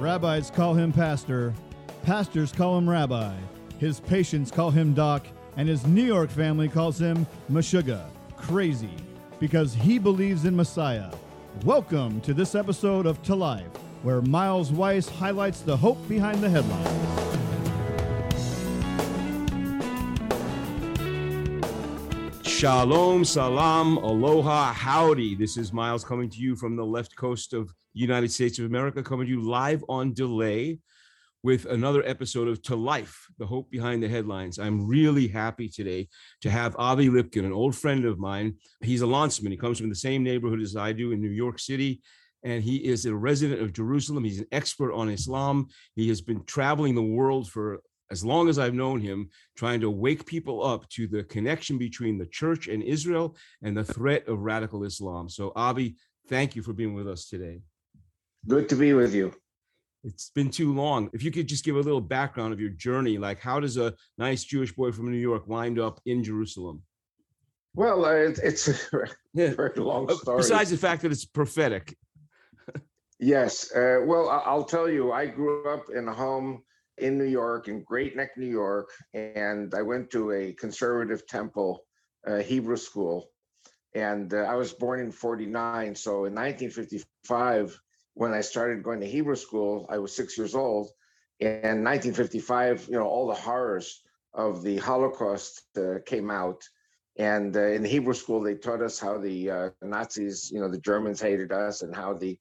Rabbis call him pastor, pastors call him rabbi, his patients call him doc, and his New York family calls him Meshuggah, crazy, because he believes in Messiah. Welcome to this episode of To Life, where Miles Weiss highlights the hope behind the headlines. Shalom, salam, aloha, howdy. This is Miles coming to you from the left coast of United States of America, coming to you live on delay with another episode of To Life, the hope behind the headlines. I'm really happy today to have Avi Lipkin, an old friend of mine. He's a landsman. He comes from the same neighborhood as I do in New York City. And he is a resident of Jerusalem. He's an expert on Islam. He has been traveling the world for as long as I've known him, trying to wake people up to the connection between the church and Israel and the threat of radical Islam. So, Avi, thank you for being with us today. Good to be with you. It's been too long. If you could just give a little background of your journey, like how does a nice Jewish boy from New York wind up in Jerusalem? Well, uh, it, it's a very long uh, story. Besides the fact that it's prophetic. yes. Uh, well, I'll tell you, I grew up in a home in New York, in Great Neck, New York, and I went to a conservative temple uh, Hebrew school. And uh, I was born in 49. So in 1955, when I started going to Hebrew school, I was six years old. And 1955, you know, all the horrors of the Holocaust uh, came out. And uh, in the Hebrew school, they taught us how the uh, Nazis, you know, the Germans hated us and how the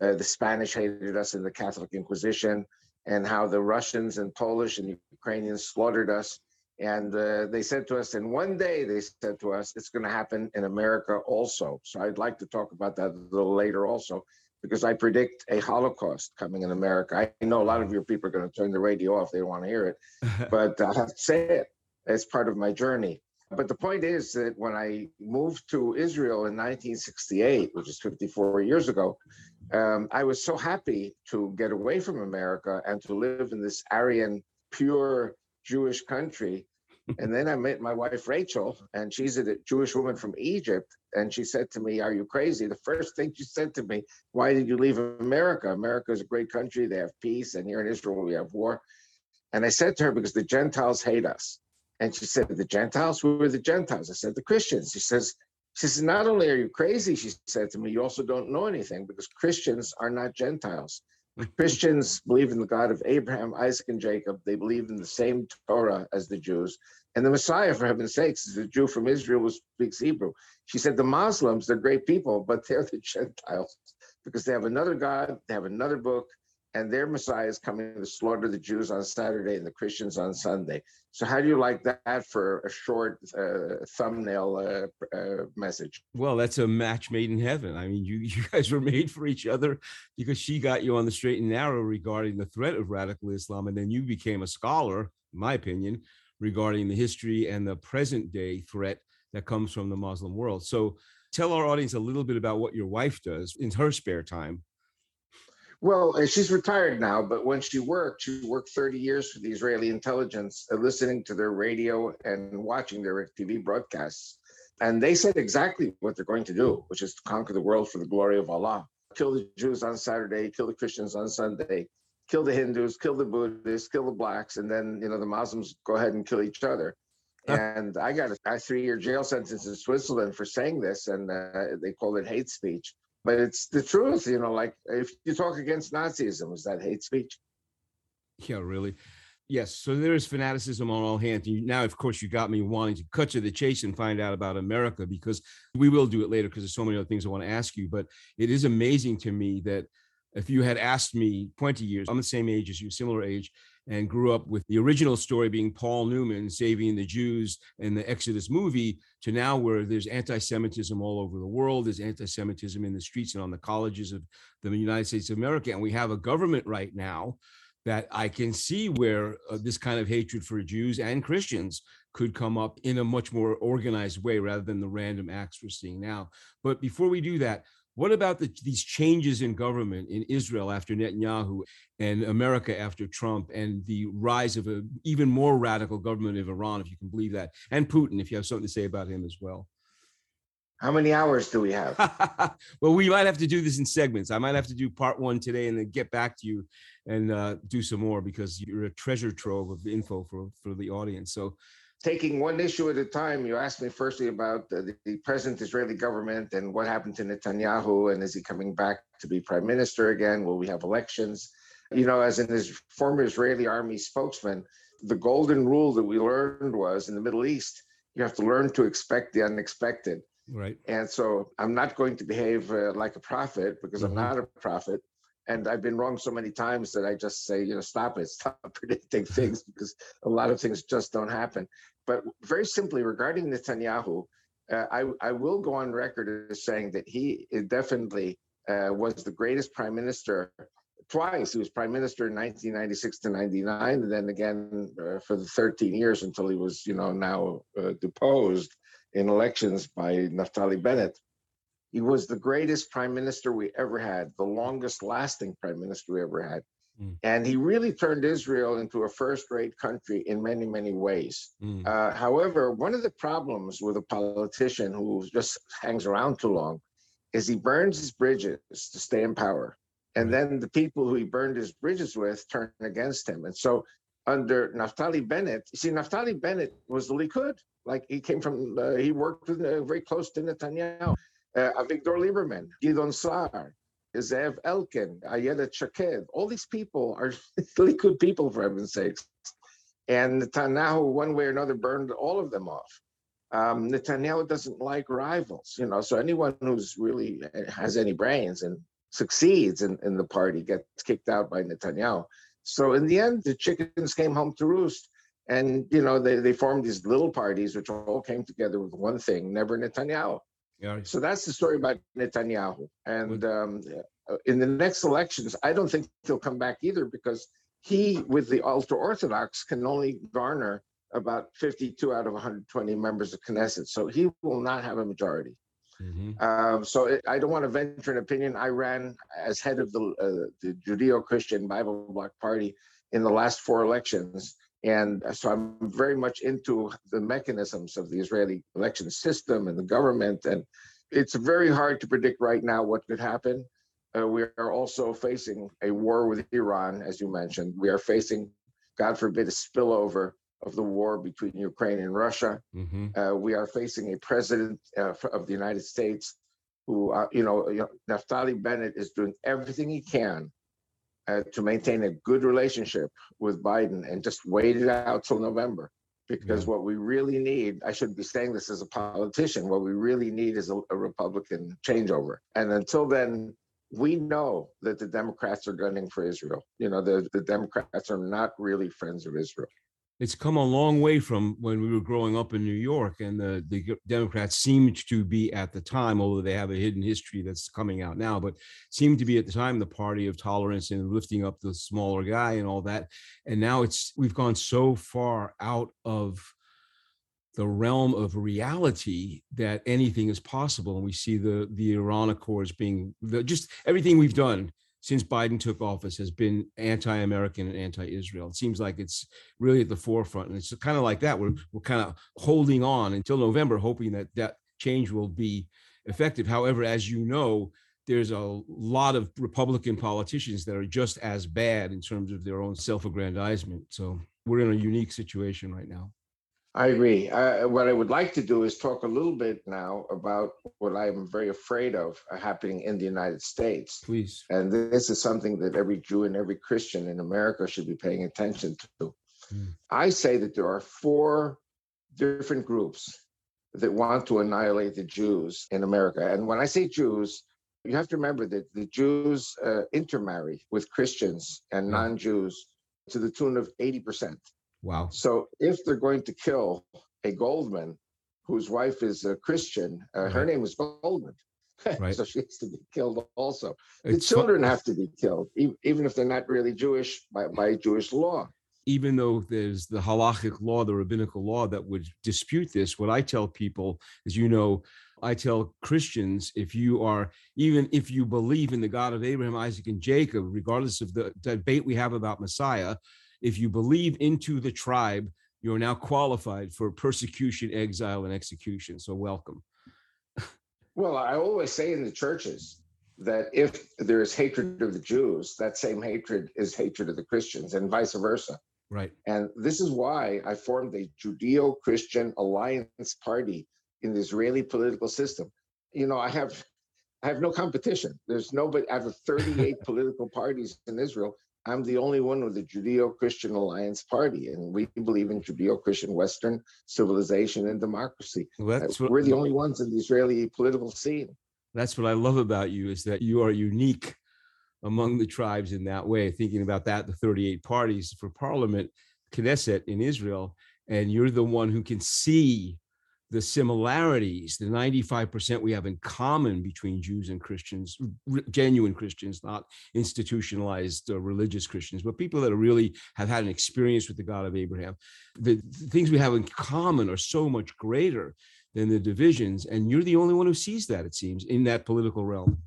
uh, the Spanish hated us in the Catholic Inquisition and how the Russians and Polish and Ukrainians slaughtered us. And uh, they said to us, and one day they said to us, it's going to happen in America also. So I'd like to talk about that a little later also, because I predict a Holocaust coming in America. I know a lot of your people are going to turn the radio off, they don't want to hear it, but I have to say it. It's part of my journey. But the point is that when I moved to Israel in 1968, which is 54 years ago, um, I was so happy to get away from America and to live in this Aryan, pure Jewish country. and then I met my wife Rachel, and she's a Jewish woman from Egypt. And she said to me, Are you crazy? The first thing she said to me, Why did you leave America? America is a great country. They have peace. And here in Israel, we have war. And I said to her, Because the Gentiles hate us. And she said, The Gentiles? Who are the Gentiles? I said, The Christians. She says, she says, Not only are you crazy, she said to me, you also don't know anything because Christians are not Gentiles. Christians believe in the God of Abraham, Isaac, and Jacob. They believe in the same Torah as the Jews. And the Messiah, for heaven's sakes, is a Jew from Israel who speaks Hebrew. She said, The Muslims, they're great people, but they're the Gentiles because they have another God, they have another book, and their Messiah is coming to slaughter the Jews on Saturday and the Christians on Sunday. So, how do you like that for a short uh, thumbnail uh, uh, message? Well, that's a match made in heaven. I mean, you you guys were made for each other because she got you on the straight and narrow regarding the threat of radical Islam, and then you became a scholar, in my opinion, regarding the history and the present day threat that comes from the Muslim world. So, tell our audience a little bit about what your wife does in her spare time. Well, uh, she's retired now, but when she worked, she worked 30 years for the Israeli intelligence, uh, listening to their radio and watching their TV broadcasts. And they said exactly what they're going to do, which is to conquer the world for the glory of Allah. Kill the Jews on Saturday, kill the Christians on Sunday, kill the Hindus, kill the Buddhists, kill the blacks, and then you know the Muslims go ahead and kill each other. and I got a, three-year jail sentence in Switzerland for saying this, and uh, they called it hate speech but it's the truth, you know. Like if you talk against Nazism, is that hate speech? Yeah, really. Yes. So there is fanaticism on all hands. Now, of course, you got me wanting to cut to the chase and find out about America because we will do it later because there's so many other things I want to ask you. But it is amazing to me that if you had asked me 20 years, I'm the same age as you, similar age, and grew up with the original story being Paul Newman saving the Jews in the Exodus movie to now where there's anti-Semitism all over the world. There's anti-Semitism in the streets and on the colleges of the United States of America. And we have a government right now that I can see where uh, this kind of hatred for Jews and Christians could come up in a much more organized way rather than the random acts we're seeing now. But before we do that, what about the, these changes in government in Israel after Netanyahu and America after Trump and the rise of an even more radical government of Iran, if you can believe that, and Putin, if you have something to say about him as well? How many hours do we have? well, we might have to do this in segments. I might have to do part one today and then get back to you and uh, do some more because you're a treasure trove of info for, for the audience. So, taking one issue at a time, you asked me firstly about the, the, present Israeli government and what happened to Netanyahu, and is he coming back to be prime minister again? Will we have elections? You know, as an former Israeli army spokesman, the golden rule that we learned was in the Middle East, you have to learn to expect the unexpected. Right. And so I'm not going to behave uh, like a prophet because mm-hmm. I'm not a prophet. And I've been wrong so many times that I just say, you know, stop it, stop predicting things because a lot of things just don't happen. But very simply regarding Netanyahu, uh, I, I will go on record as saying that he definitely uh, was the greatest prime minister twice. He was prime minister in 1996 to 99, and then again uh, for the 13 years until he was, you know, now uh, deposed in elections by Naftali Bennett. He was the greatest prime minister we ever had, the longest lasting prime minister we ever had. Mm. And he really turned Israel into a first rate country in many, many ways. Mm. Uh, however, one of the problems with a politician who just hangs around too long is he burns his bridges to stay in power. And then the people who he burned his bridges with turn against him. And so under Naftali Bennett, you see, Naftali Bennett was the Likud. Like he came from, uh, he worked with uh, very close to Netanyahu. Uh, Avigdor Lieberman, Gideon Sa'ar, Zev Elkin, Ayelet Shaked. All these people are Likud people, for heaven's sakes. And Netanyahu, one way or another, burned all of them off. Um, Netanyahu doesn't like rivals, you know. So anyone who's really uh, has any brains and succeeds in, in the party gets kicked out by Netanyahu. So in the end, the chickens came home to roost. And you know, they, they formed these little parties which all came together with one thing, never Netanyahu. Yeah. So that's the story about Netanyahu. And um, in the next elections, I don't think he'll come back either because he, with the ultra Orthodox, can only garner about 52 out of 120 members of Knesset. So he will not have a majority. Mm-hmm. Um, so it, I don't want to venture an opinion. I ran as head of the, uh, the Judeo-Christian Bible Bloc Party in the last four elections, and so I'm very much into the mechanisms of the Israeli election system and the government. And it's very hard to predict right now what could happen. Uh, we are also facing a war with Iran, as you mentioned. We are facing, God forbid, a spillover of the war between Ukraine and Russia. Mm-hmm. Uh, we are facing a president uh, of the United States who, uh, you, know, you know, Naftali Bennett is doing everything he can uh, to maintain a good relationship with Biden and just wait it out till November. Because yeah. what we really need, I shouldn't be saying this as a politician, what we really need is a, a Republican changeover. And until then, we know that the Democrats are gunning for Israel. You know, the, the Democrats are not really friends of Israel it's come a long way from when we were growing up in New York, and the, the Democrats seemed to be at the time, although they have a hidden history that's coming out now, but seemed to be at the time the party of tolerance and lifting up the smaller guy and all that. And now it's we've gone so far out of the realm of reality that anything is possible, and we see the the Iran Accords being the, just everything we've done since Biden took office has been anti-American and anti-Israel. It seems like it's really at the forefront, and it's kind of like that. We're we're kind of holding on until November, hoping that that change will be effective. However, as you know, there's a lot of Republican politicians that are just as bad in terms of their own self-aggrandizement. So we're in a unique situation right now. I agree. Uh, what I would like to do is talk a little bit now about what I'm very afraid of happening in the United States. Please. And this is something that every Jew and every Christian in America should be paying attention to. Mm. I say that there are four different groups that want to annihilate the Jews in America. And when I say Jews, you have to remember that the Jews uh, intermarry with Christians and non Jews to the tune of 80%. Wow. So if they're going to kill a Goldman, whose wife is a Christian, uh, right. her name is Goldman. Right. so she has to be killed also. It's the children have to be killed, even if they're not really Jewish by, by Jewish law. Even though there's the halachic law, the rabbinical law that would dispute this, what I tell people, as you know, I tell Christians if you are, even if you believe in the God of Abraham, Isaac, and Jacob, regardless of the debate we have about Messiah, if you believe into the tribe, you're now qualified for persecution, exile, and execution. So welcome. Well, I always say in the churches that if there is hatred of the Jews, that same hatred is hatred of the Christians, and vice versa. Right. And this is why I formed the Judeo Christian Alliance Party in the Israeli political system. You know, I have I have no competition. There's nobody out of 38 political parties in Israel. I'm the only one with the Judeo Christian Alliance Party, and we believe in Judeo Christian Western civilization and democracy. Well, Uh, what, We're the only ones in the Israeli political scene. that's what I love about you is that you are unique among the tribes in that way. Thinking about that, the 38 parties for parliament, Knesset in Israel, and you're the one who can see the similarities, the 95% we have in common between Jews and Christians, genuine Christians, not institutionalized uh, religious Christians, but people that really have had an experience with the God of Abraham. The, the things we have in common are so much greater than the divisions, and you're the only one who sees that, it seems, in that political realm.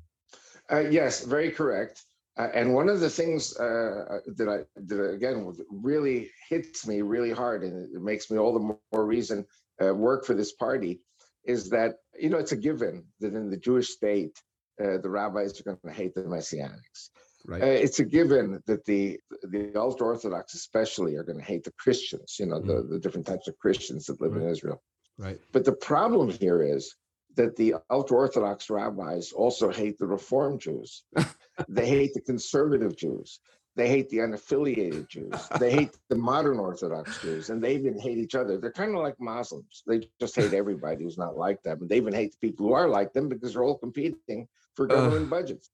Uh, yes, very correct. Uh, and one of the things uh, that I that again really hits me really hard, and it makes me all the more reason uh, work for this party, is that you know it's a given that in the Jewish state uh, the rabbis are going to hate the messianics. Right. Uh, it's a given that the the ultra orthodox especially are going to hate the Christians. You know the the different types of Christians that live in Israel. right. But the problem here is that the ultra Orthodox rabbis also hate the Reform Jews. they hate the conservative Jews. They hate the unaffiliated Jews. They hate the modern Orthodox Jews. And they even hate each other. They're kind of like Muslims. They just hate everybody who's not like them. And they even hate the people who are like them because they're all competing for government budgets.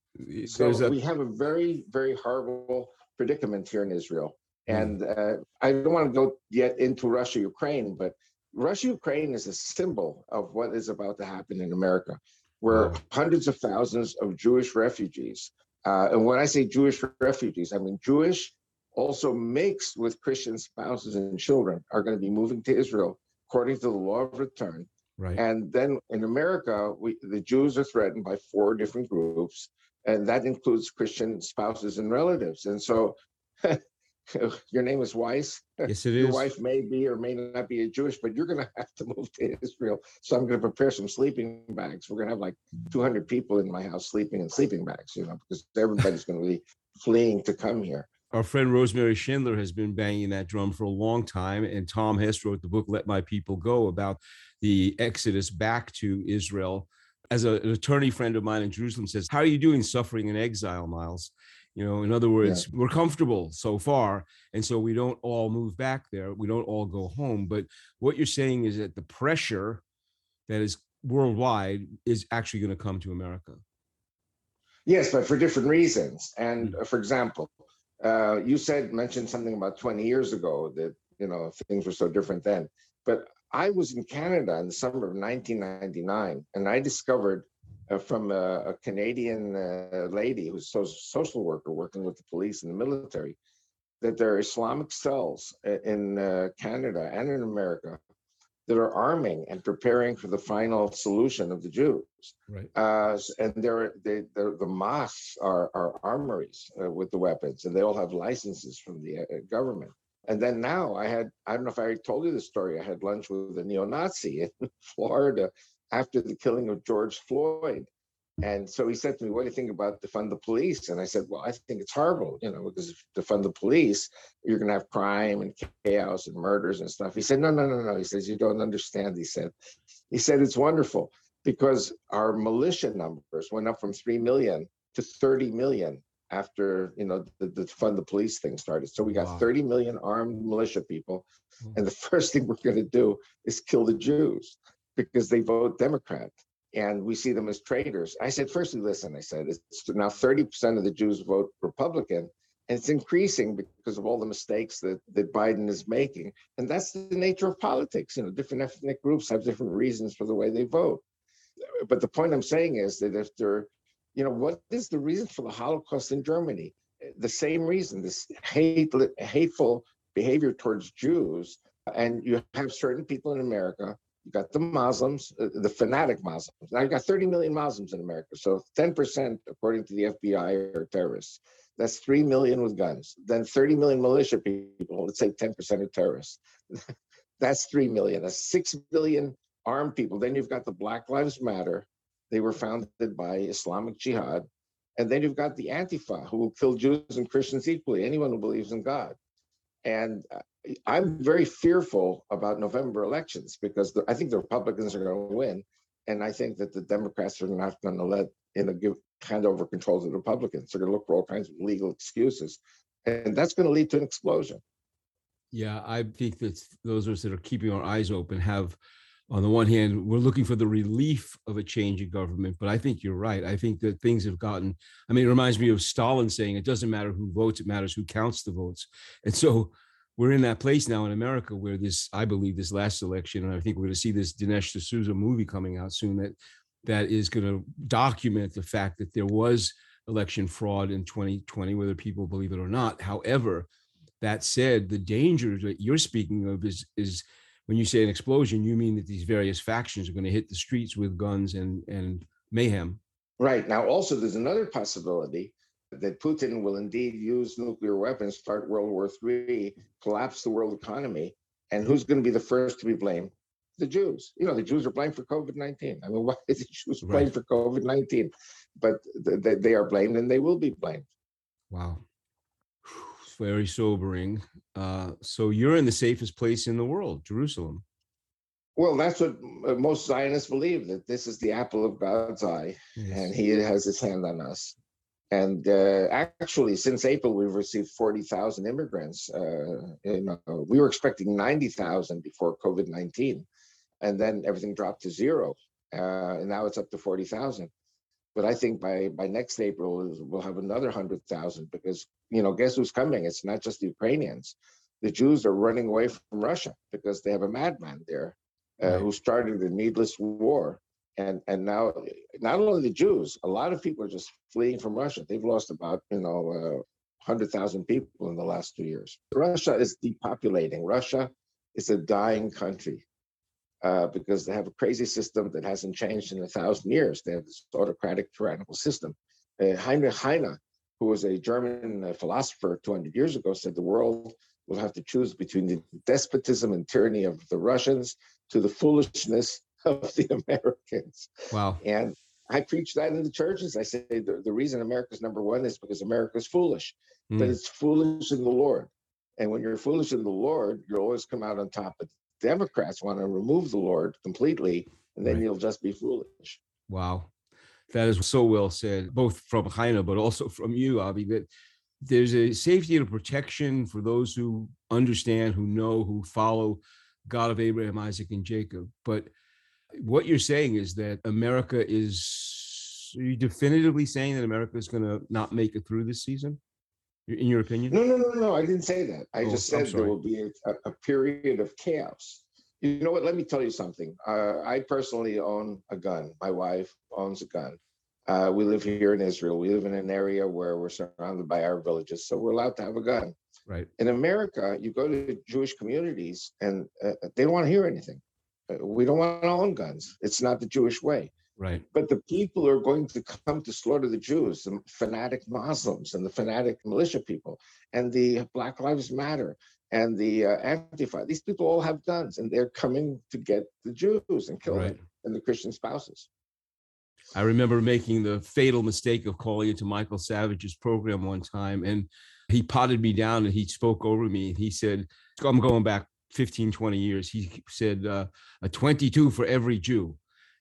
So a, we have a very, very horrible predicament here in Israel. Mm. And uh, I don't want to go yet into Russia Ukraine, but Russia Ukraine is a symbol of what is about to happen in America, where hundreds of thousands of Jewish refugees, uh, and when I say Jewish refugees, I mean Jewish also mixed with Christian spouses and children are going to be moving to Israel according to the law of return. right. And then in America, we, the Jews are threatened by four different groups, and that includes Christian spouses and relatives. And so, your name is Weiss. yes, it Your is. wife may be or may not be a Jewish, but you're going to have to move to Israel. So I'm going to prepare some sleeping bags. We're going to have like 200 people in my house sleeping in sleeping bags, you know, because everybody's going to be fleeing to come here. Our friend Rosemary Schindler has been banging that drum for a long time, and Tom Hess wrote the book "Let My People Go" about the exodus back to Israel. As a, an attorney friend of mine in Jerusalem says, "How are you doing suffering in exile, Miles?" You know, in other words, we're comfortable so far, and so we don't all move back there. We don't all go home. But what you're saying is that the pressure that is worldwide is actually going to come to America. Yes, but for different reasons. And uh, for example, uh, you said mentioned something about 20 years ago that you know things were so different then. But I was in Canada in the summer of 1999, and I discovered uh, from a, a Canadian uh, lady who's a social worker working with the police and the military that there are Islamic cells in uh, Canada and in America that are arming and preparing for the final solution of the Jews Right. uh, and they're, they, the mosques are, are armories uh, with the weapons, and they all have licenses from the uh, government. And then now I had, I don't know if I told you the story, I had lunch with a neo Nazi in Florida after the killing of George Floyd. And so he said to me, What do you think about defund the police? And I said, Well, I think it's horrible, you know, because if you defund the police, you're going to have crime and chaos and murders and stuff. He said, No, no, no, no. He says, You don't understand. He said, He said, It's wonderful because our militia numbers went up from 3 million to 30 million after you know the, the fund the police thing started so we got Wow. 30 million armed militia people Mm. and the first thing we're going to do is kill the jews because they vote democrat and we see them as traitors i said firstly listen i said it's now 30% of the jews vote republican and it's increasing because of all the mistakes that, that biden is making and that's the nature of politics you know different ethnic groups have different reasons for the way they vote but the point I'm saying is that if they're, you know, what is the reason for the Holocaust in Germany? The same reason, this hate, hateful behavior towards Jews, and you have certain people in America. You got the Muslims, uh, the fanatic Muslims. Now you got 30 million Muslims in America, so 10%, according to the FBI, are terrorists. That's 3 million with guns. Then 30 million militia people, let's say 10% are terrorists. That's 3 million. That's 6 billion armed people. Then you've got the Black Lives Matter They were founded by Islamic Jihad. And then you've got the Antifa, who will kill Jews and Christians equally, anyone who believes in God. And uh, I'm very fearful about November elections because the, I think the Republicans are going to win. And I think that the Democrats are not going to let, you know, give hand over control to the Republicans. They're going to look for all kinds of legal excuses. And that's going to lead to an explosion. Yeah, I think that those of us that are keeping our eyes open have, on the one hand, we're looking for the relief of a change in government, but I think you're right. I think that things have gotten, I mean, it reminds me of Stalin saying it doesn't matter who votes, it matters who counts the votes. And so we're in that place now in America where this, I believe, this last election, and I think we're going to see this Dinesh D'Souza movie coming out soon that that is going to document the fact that there was election fraud in 2020, whether people believe it or not. However, that said, the danger that you're speaking of is is when you say an explosion, you mean that these various factions are going to hit the streets with guns and and mayhem. Right now, also there's another possibility that Putin will indeed use nuclear weapons, start World War III, collapse the world economy, and who's going to be the first to be blamed? The Jews. You know, the Jews are blamed for COVID 19. I mean, why is the Jews blamed right. for COVID 19? But they are blamed and they will be blamed. Wow very sobering. Uh, so you're in the safest place in the world, Jerusalem. Well, that's what uh, most Zionists believe that this is the apple of God's eye, yes. and He has His hand on us. And uh, actually, since April, we've received 40,000 immigrants. Uh, you know, we were expecting 90,000 before COVID 19, and then everything dropped to zero. Uh, and now it's up to 40,000. But I think by by next April we'll have another hundred thousand because you know guess who's coming? It's not just the Ukrainians. The Jews are running away from Russia because they have a madman there uh, who started a needless war. And and now not only the Jews, a lot of people are just fleeing from Russia. They've lost about you know uh, hundred thousand people in the last two years. Russia is depopulating. Russia is a dying country uh, because they have a crazy system that hasn't changed in a thousand years. They have this autocratic, tyrannical system. Uh, Heinrich Heine, who was a German uh, philosopher 200 years ago, said the world will have to choose between the despotism and tyranny of the Russians to the foolishness of the Americans. Wow. And I preach that in the churches. I say the, the reason America's number one is because America's foolish, mm. but it's foolish in the Lord. And when you're foolish in the Lord, you'll always come out on top. Democrats want to remove the Lord completely, and then right. you'll just be foolish. Wow. That is so well said, both from Heine, but also from you, Avi, that there's a safety and a protection for those who understand, who know, who follow God of Abraham, Isaac, and Jacob. But what you're saying is that America is, are you definitively saying that America is going to not make it through this season? In your opinion? No, no, no, no. I didn't say that. I oh, just said there will be a, a, period of chaos. You know what? Let me tell you something. Uh, I personally own a gun. My wife owns a gun. Uh, we live here in Israel. We live in an area where we're surrounded by Arab villages, so we're allowed to have a gun. Right. In America, you go to Jewish communities, and uh, they don't want to hear anything. Uh, we don't want to own guns. It's not the Jewish way. Right. But the people are going to come to slaughter the Jews, the fanatic Muslims and the fanatic militia people, and the Black Lives Matter and the uh, Antifa, these people all have guns and they're coming to get the Jews and kill right. them and the Christian spouses. I remember making the fatal mistake of calling into Michael Savage's program one time, and he potted me down and he spoke over me. And he said, I'm going back 15, 20 years. He said, uh, a 22 for every Jew.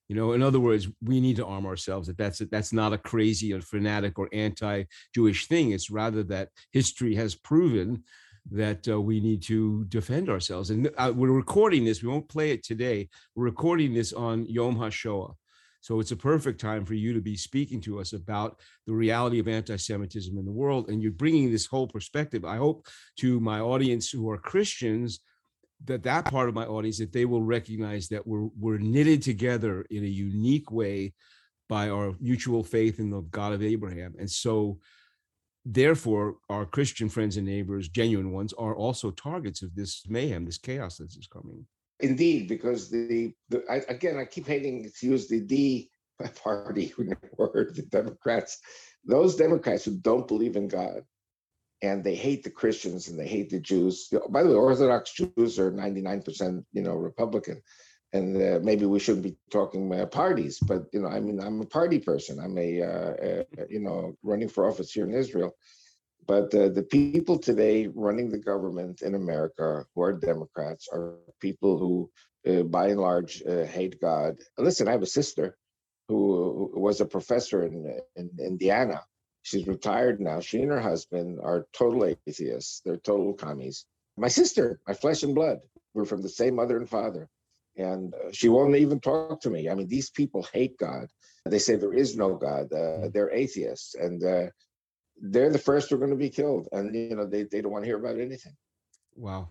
You know, in other words, we need to arm ourselves. That that's that's not a crazy or fanatic or anti-Jewish thing. It's rather that history has proven that uh, we need to defend ourselves. And uh, we're recording this. We won't play it today. We're recording this on Yom HaShoah. So it's a perfect time for you to be speaking to us about the reality of anti-Semitism in the world. And you're bringing this whole perspective, I hope, to my audience who are Christians that that part of my audience that they will recognize that we're we're knitted together in a unique way by our mutual faith in the God of Abraham. And so therefore our Christian friends and neighbors, genuine ones, are also targets of this mayhem, this chaos that is coming. Indeed, because the, the I, again, I keep hating to use the D party word, the Democrats. Those Democrats who don't believe in God, and they hate the Christians and they hate the Jews. By the way, Orthodox Jews are 99%, you know, Republican. and uh, maybe we shouldn't be talking uh, parties, but you know, I mean, I'm a party person. I'm a, uh, you know, running for office here in Israel. But uh, the people today running the government in America who are Democrats are people who, uh, by and large, uh, hate God. Listen, I have a sister who was a professor in, in Indiana. She's retired now. She and her husband are total atheists. They're total commies. My sister, my flesh and blood, we're from the same mother and father and uh, she won't even talk to me. I mean, these people hate God. They say there is no God. Uh, they're atheists, and uh, they're the first who are going to be killed. And you know, they they don't want to hear about anything. Wow.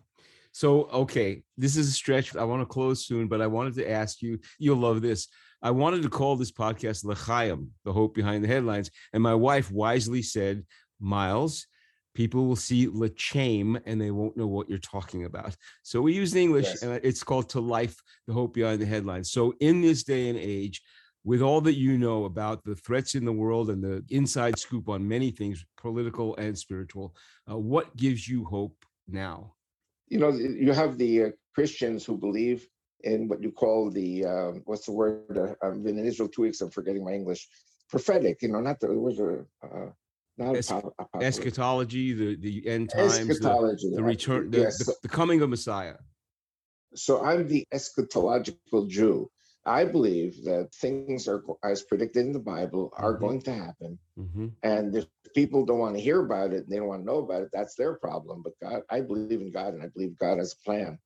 So okay, this is a stretch. I want to close soon, but I wanted to ask you. You'll love this. I wanted to call this podcast L'chaim, the hope behind the headlines, and my wife wisely said, "Miles." people will see L'chaim and they won't know what you're talking about. So we use English yes. and it's called To Life, the Hope Behind the Headlines. So in this day and age, with all that you know about the threats in the world and the inside scoop on many things, political and spiritual, uh, what gives you hope now? You know, you have the uh, Christians who believe in what you call the, uh, what's the word? Uh, I've been in Israel two weeks, I'm forgetting my English. Prophetic, you know, not the, was a, uh, not Es- eschatology, the the end times, the, the return, the, yes. the, the coming of Messiah. So I'm the eschatological Jew. I believe that things are as predicted in the Bible are mm-hmm. going to happen, mm-hmm. and if people don't want to hear about it, they don't want to know about it. That's their problem. But God, I believe in God, and I believe God has a plan.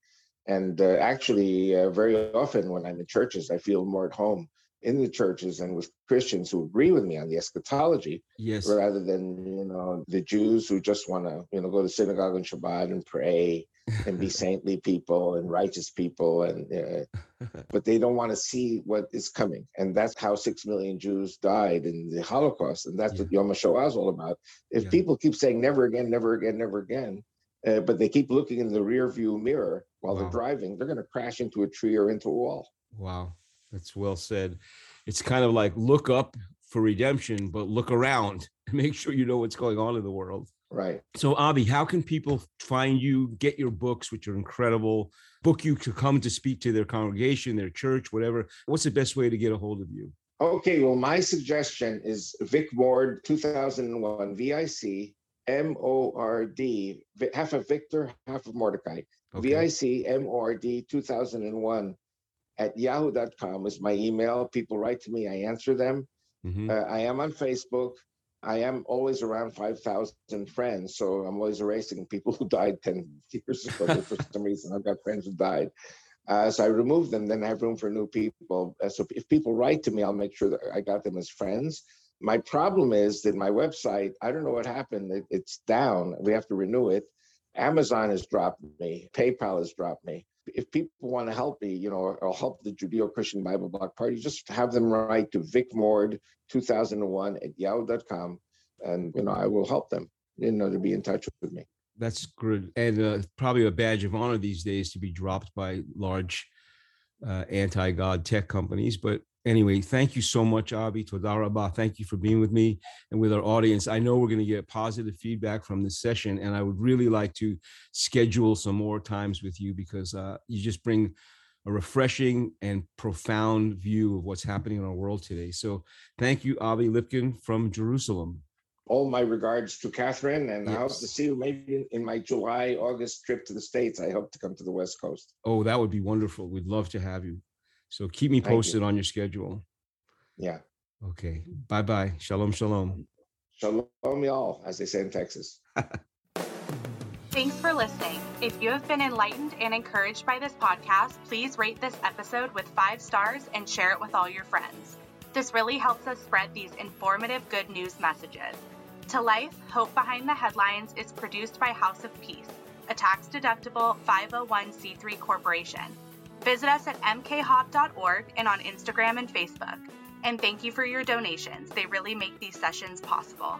And uh, actually, uh, very often when I'm in churches, I feel more at home in the churches and with Christians who agree with me on the eschatology, yes, rather than you know the Jews who just want to you know go to synagogue on Shabbat and pray and be saintly people and righteous people, and uh, but they don't want to see what is coming, and that's how six million Jews died in the Holocaust, and that's yeah. what Yom HaShoah is all about. If yeah. people keep saying never again, never again, never again, uh, but they keep looking in the rear view mirror while wow. they're driving, they're going to crash into a tree or into a wall. Wow. That's well said. It's kind of like look up for redemption, but look around and make sure you know what's going on in the world. Right. So, Avi, how can people find you, get your books, which are incredible, book you to come to speak to their congregation, their church, whatever? What's the best way to get a hold of you? Okay. Well, my suggestion is Vic Mord 2001, V I C M O R D, half of Victor, half of Mordecai. Okay. V I C M O R D 2001 at yahoo.com is my email. People write to me, I answer them. Mm-hmm. Uh, I am on Facebook. I am always around 5,000 friends. So I'm always erasing people who died 10 years ago for some reason. I've got friends who died. Uh, so I remove them, then I have room for new people. Uh, so if people write to me, I'll make sure that I got them as friends. My problem is that my website, I don't know what happened. It, it's down. We have to renew it. Amazon has dropped me. PayPal has dropped me if people want to help me, you know, or, or help the Judeo-Christian Bible Bloc Party, just have them write to Vic Mord 2001 at yahoo.com, and you know, I will help them. You know, to be in touch with me. That's good, and uh, probably a badge of honor these days to be dropped by large uh, anti-God tech companies. But anyway, thank you so much, Avi Todarabah. Thank you for being with me and with our audience. I know we're going to get positive feedback from this session, and I would really like to schedule some more times with you because uh, you just bring a refreshing and profound view of what's happening in our world today. So thank you, Avi Lipkin from Jerusalem. All my regards to Catherine, and yes. I hope to see you maybe in my July, August trip to the States. I hope to come to the West Coast. Oh, that would be wonderful. We'd love to have you. So keep me posted you. on your schedule. Yeah. Okay. Bye bye. Shalom, shalom. Shalom, y'all, as they say in Texas. Thanks for listening. If you have been enlightened and encouraged by this podcast, please rate this episode with five stars and share it with all your friends. This really helps us spread these informative good news messages. To Life, Hope Behind the Headlines is produced by House of Peace, a tax deductible 501c3 corporation. Visit us at mkhop.org and on Instagram and Facebook. And thank you for your donations. They really make these sessions possible.